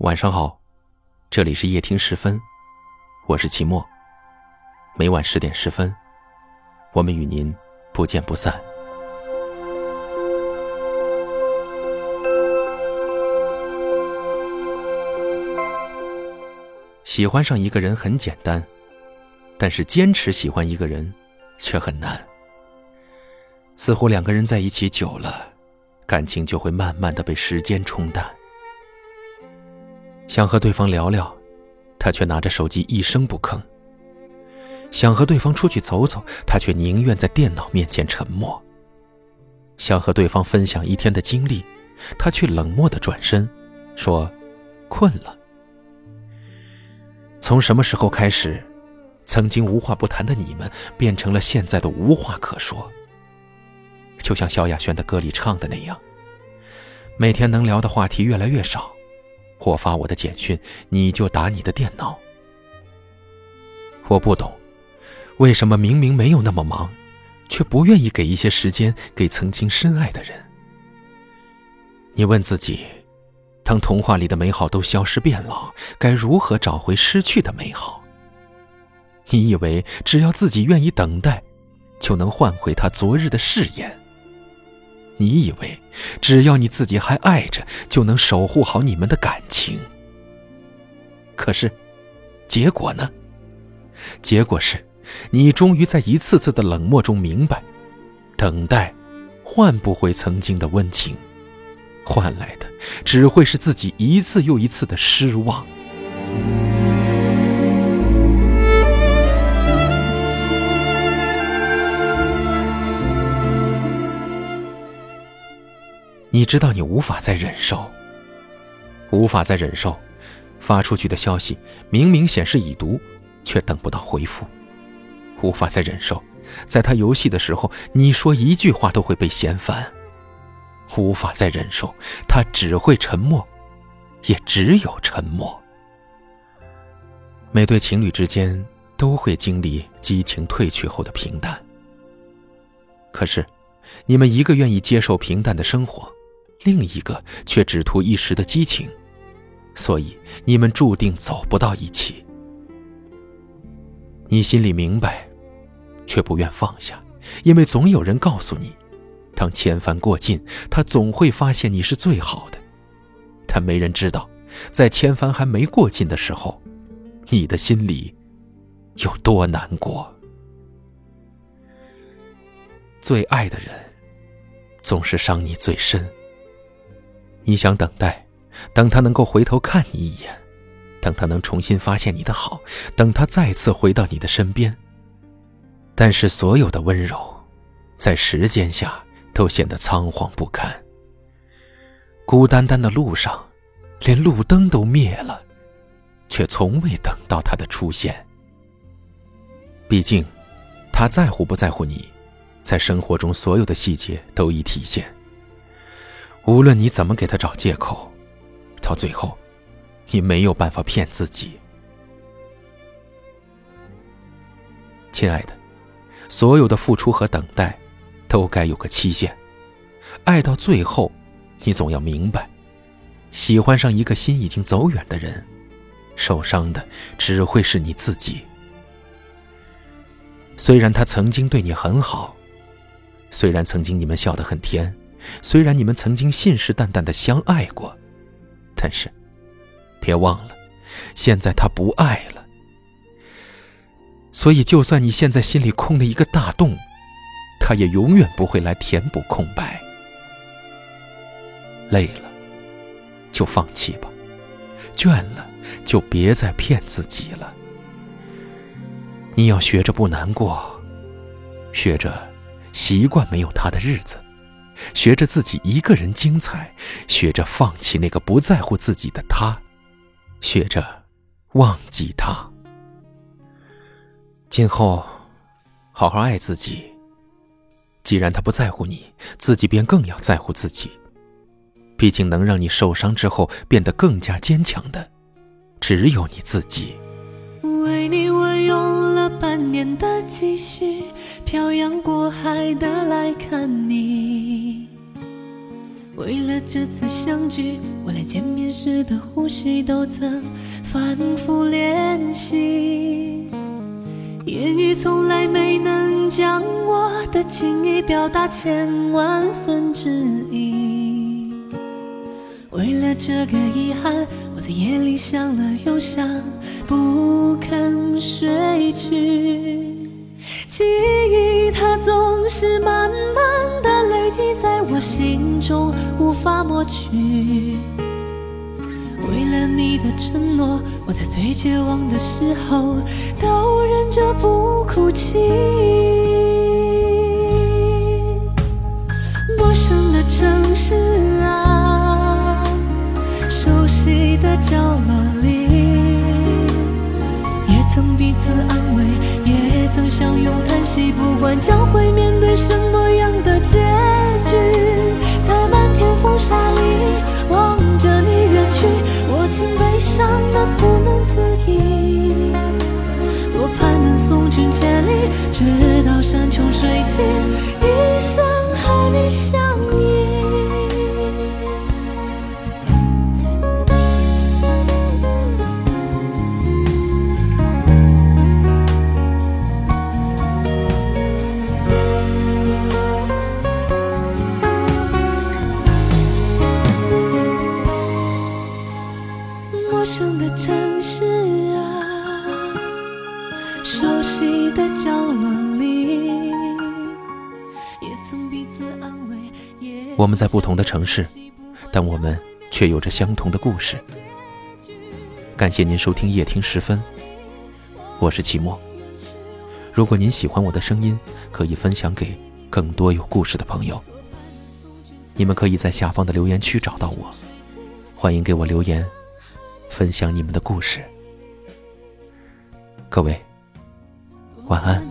晚上好，这里是夜听十分，我是齐墨。每晚十点十分，我们与您不见不散。喜欢上一个人很简单，但是坚持喜欢一个人却很难。似乎两个人在一起久了，感情就会慢慢的被时间冲淡。想和对方聊聊，他却拿着手机一声不吭；想和对方出去走走，他却宁愿在电脑面前沉默。想和对方分享一天的经历，他却冷漠的转身，说：“困了。”从什么时候开始，曾经无话不谈的你们，变成了现在的无话可说？就像萧亚轩的歌里唱的那样，每天能聊的话题越来越少。或发我的简讯，你就打你的电脑。我不懂，为什么明明没有那么忙，却不愿意给一些时间给曾经深爱的人？你问自己，当童话里的美好都消失变老，该如何找回失去的美好？你以为只要自己愿意等待，就能换回他昨日的誓言？你以为只要你自己还爱着，就能守护好你们的感情？可是，结果呢？结果是，你终于在一次次的冷漠中明白，等待换不回曾经的温情，换来的只会是自己一次又一次的失望。你知道你无法再忍受，无法再忍受，发出去的消息明明显示已读，却等不到回复；无法再忍受，在他游戏的时候，你说一句话都会被嫌烦；无法再忍受，他只会沉默，也只有沉默。每对情侣之间都会经历激情褪去后的平淡，可是，你们一个愿意接受平淡的生活。另一个却只图一时的激情，所以你们注定走不到一起。你心里明白，却不愿放下，因为总有人告诉你，当千帆过尽，他总会发现你是最好的。但没人知道，在千帆还没过尽的时候，你的心里有多难过。最爱的人，总是伤你最深。你想等待，等他能够回头看你一眼，等他能重新发现你的好，等他再次回到你的身边。但是所有的温柔，在时间下都显得仓皇不堪。孤单单的路上，连路灯都灭了，却从未等到他的出现。毕竟，他在乎不在乎你，在生活中所有的细节都已体现。无论你怎么给他找借口，到最后，你没有办法骗自己。亲爱的，所有的付出和等待，都该有个期限。爱到最后，你总要明白，喜欢上一个心已经走远的人，受伤的只会是你自己。虽然他曾经对你很好，虽然曾经你们笑得很甜。虽然你们曾经信誓旦旦的相爱过，但是，别忘了，现在他不爱了。所以，就算你现在心里空了一个大洞，他也永远不会来填补空白。累了，就放弃吧；倦了，就别再骗自己了。你要学着不难过，学着习惯没有他的日子。学着自己一个人精彩，学着放弃那个不在乎自己的他，学着忘记他。今后，好好爱自己。既然他不在乎你，自己便更要在乎自己。毕竟，能让你受伤之后变得更加坚强的，只有你自己。为你，我用了半年的积蓄，漂洋过海的来看你。为了这次相聚，我连见面时的呼吸都曾反复练习。言语从来没能将我的情意表达千万分之一。为了这个遗憾，我在夜里想了又想，不肯睡去。记忆它总是慢慢的累积在我心中，法抹去。为了你的承诺，我在最绝望的时候都忍着不哭泣。陌生的城市啊，熟悉的角落里，也曾彼此安慰，也曾相拥叹息。不管将会面对什么样山穷水尽，一生和你相熟悉的角落里，也曾彼此安慰。我们在不同的城市，但我们却有着相同的故事。感谢您收听夜听时分，我是齐墨。如果您喜欢我的声音，可以分享给更多有故事的朋友。你们可以在下方的留言区找到我，欢迎给我留言，分享你们的故事。各位，晚安。